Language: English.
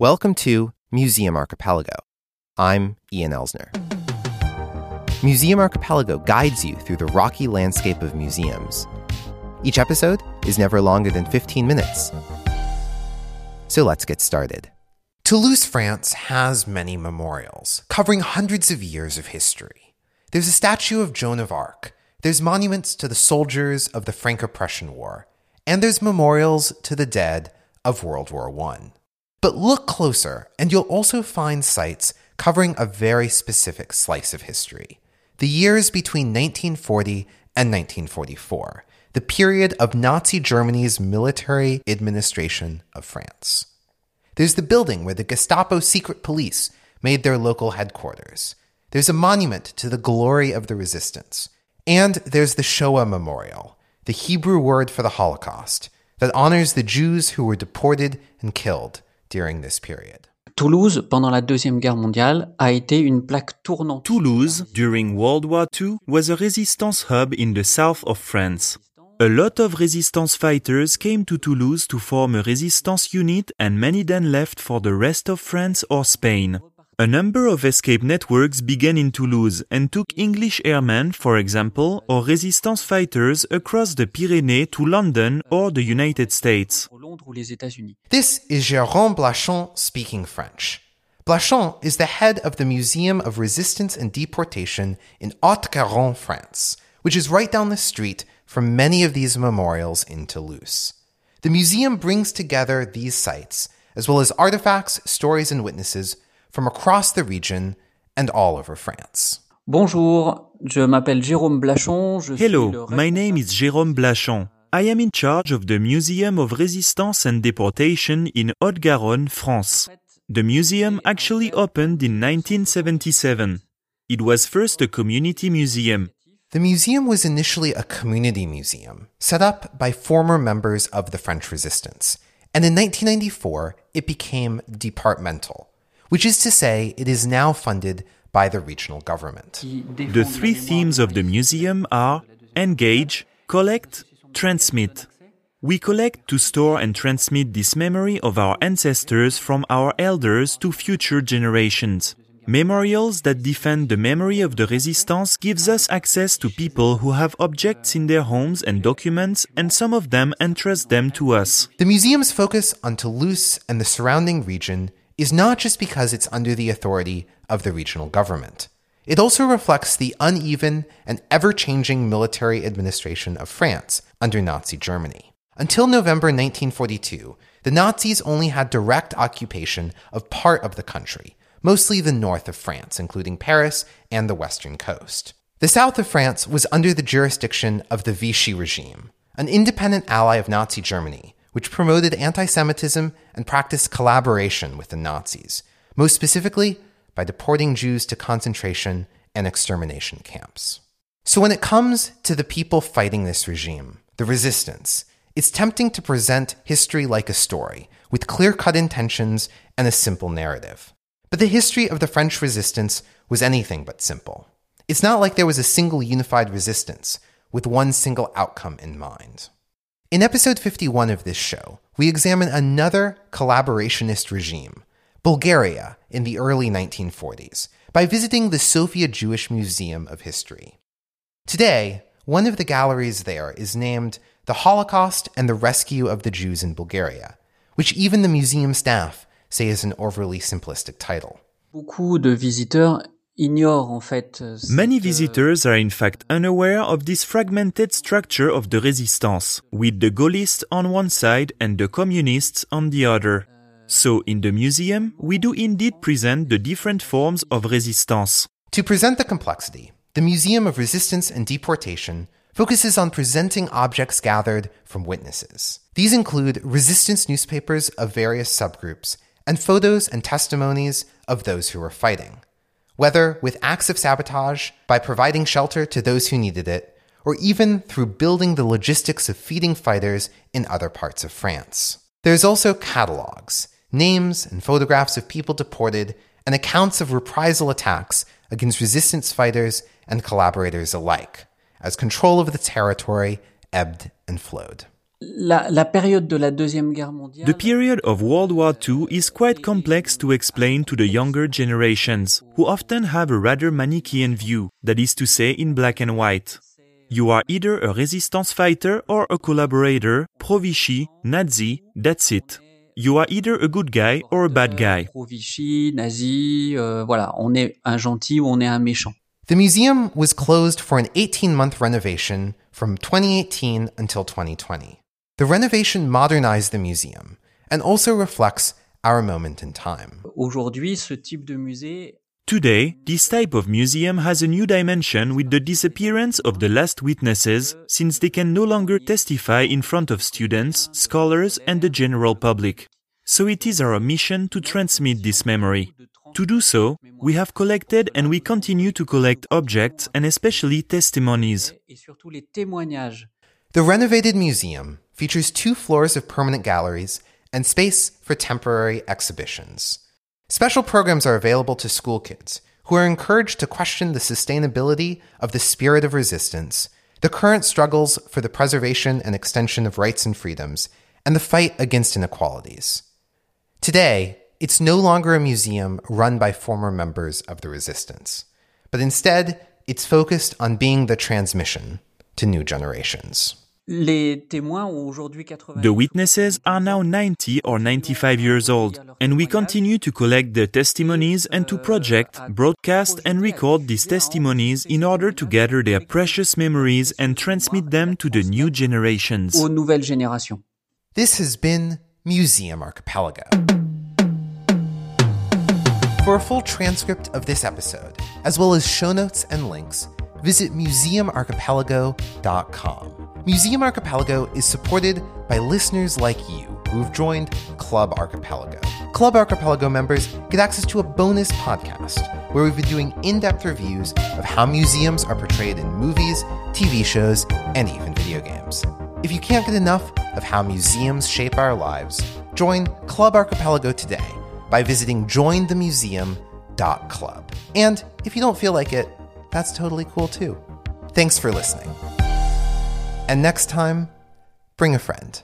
Welcome to Museum Archipelago. I'm Ian Elsner. Museum Archipelago guides you through the rocky landscape of museums. Each episode is never longer than 15 minutes. So let's get started. Toulouse, France has many memorials, covering hundreds of years of history. There's a statue of Joan of Arc, there's monuments to the soldiers of the Franco Prussian War, and there's memorials to the dead of World War I. But look closer, and you'll also find sites covering a very specific slice of history the years between 1940 and 1944, the period of Nazi Germany's military administration of France. There's the building where the Gestapo secret police made their local headquarters. There's a monument to the glory of the resistance. And there's the Shoah Memorial, the Hebrew word for the Holocaust, that honors the Jews who were deported and killed during this period. Toulouse, pendant la Deuxième Guerre mondiale, a été une plaque tournante. Toulouse, during World War II, was a resistance hub in the south of France. A lot of resistance fighters came to Toulouse to form a resistance unit and many then left for the rest of France or Spain. A number of escape networks began in Toulouse and took English airmen, for example, or resistance fighters across the Pyrenees to London or the United States. This is Jérôme Blachon speaking French. Blachon is the head of the Museum of Resistance and Deportation in Haute-Garonne, France, which is right down the street from many of these memorials in Toulouse. The museum brings together these sites, as well as artifacts, stories, and witnesses from across the region and all over France. Bonjour, je m'appelle Jérôme Blachon. Je Hello, my name is Jérôme Blachon. I am in charge of the Museum of Resistance and Deportation in Haute-Garonne, France. The museum actually opened in 1977. It was first a community museum. The museum was initially a community museum, set up by former members of the French resistance. And in 1994, it became departmental, which is to say, it is now funded by the regional government. The three themes of the museum are engage, collect, transmit. We collect to store and transmit this memory of our ancestors from our elders to future generations. Memorials that defend the memory of the resistance gives us access to people who have objects in their homes and documents and some of them entrust them to us. The museum's focus on Toulouse and the surrounding region is not just because it's under the authority of the regional government. It also reflects the uneven and ever changing military administration of France under Nazi Germany. Until November 1942, the Nazis only had direct occupation of part of the country, mostly the north of France, including Paris and the western coast. The south of France was under the jurisdiction of the Vichy regime, an independent ally of Nazi Germany, which promoted anti Semitism and practiced collaboration with the Nazis, most specifically by deporting Jews to concentration and extermination camps. So, when it comes to the people fighting this regime, the resistance, it's tempting to present history like a story, with clear cut intentions and a simple narrative. But the history of the French resistance was anything but simple. It's not like there was a single unified resistance with one single outcome in mind. In episode 51 of this show, we examine another collaborationist regime, Bulgaria, in the early 1940s, by visiting the Sofia Jewish Museum of History. Today, one of the galleries there is named The Holocaust and the Rescue of the Jews in Bulgaria, which even the museum staff say is an overly simplistic title. Beaucoup de visiteurs. Many visitors are in fact unaware of this fragmented structure of the resistance, with the Gaullists on one side and the communists on the other. So in the museum, we do indeed present the different forms of resistance. To present the complexity, the Museum of Resistance and Deportation focuses on presenting objects gathered from witnesses. These include resistance newspapers of various subgroups and photos and testimonies of those who were fighting, whether with acts of sabotage, by providing shelter to those who needed it, or even through building the logistics of feeding fighters in other parts of France. There's also catalogs, names and photographs of people deported, and accounts of reprisal attacks against resistance fighters and collaborators alike, as control of the territory ebbed and flowed. La, la période de la Deuxième Guerre mondiale. The period of World War II is quite complex to explain to the younger generations, who often have a rather Manichaean view, that is to say, in black and white. You are either a resistance fighter or a collaborator, pro-Vichy, Nazi, that's it. You are either a good guy or a bad guy. Euh, Pro-Vichy, nazi, euh, voilà, on est un gentil ou on est un méchant. The museum was closed for an 18 month renovation from 2018 until 2020. The renovation modernized the museum and also reflects our moment in time. Aujourd'hui, ce type de musée Today, this type of museum has a new dimension with the disappearance of the last witnesses, since they can no longer testify in front of students, scholars, and the general public. So it is our mission to transmit this memory. To do so, we have collected and we continue to collect objects and especially testimonies. The renovated museum features two floors of permanent galleries and space for temporary exhibitions. Special programs are available to school kids who are encouraged to question the sustainability of the spirit of resistance, the current struggles for the preservation and extension of rights and freedoms, and the fight against inequalities. Today, it's no longer a museum run by former members of the resistance, but instead, it's focused on being the transmission to new generations. Les témoins ont aujourd'hui 80 The witnesses are now 90 or 95 years old, and we continue to collect their testimonies and to project, euh, broadcast, and record these testimonies in order to gather their precious memories and transmit them to the new generations. aux nouvelles générations. This has been Museum Archipelago. For a full transcript of this episode, as well as show notes and links, visit museumarchipelago.com. Museum Archipelago is supported by listeners like you who've joined Club Archipelago. Club Archipelago members get access to a bonus podcast where we've been doing in depth reviews of how museums are portrayed in movies, TV shows, and even video games. If you can't get enough of how museums shape our lives, join Club Archipelago today by visiting jointhemuseum.club. And if you don't feel like it, that's totally cool too. Thanks for listening. And next time, bring a friend.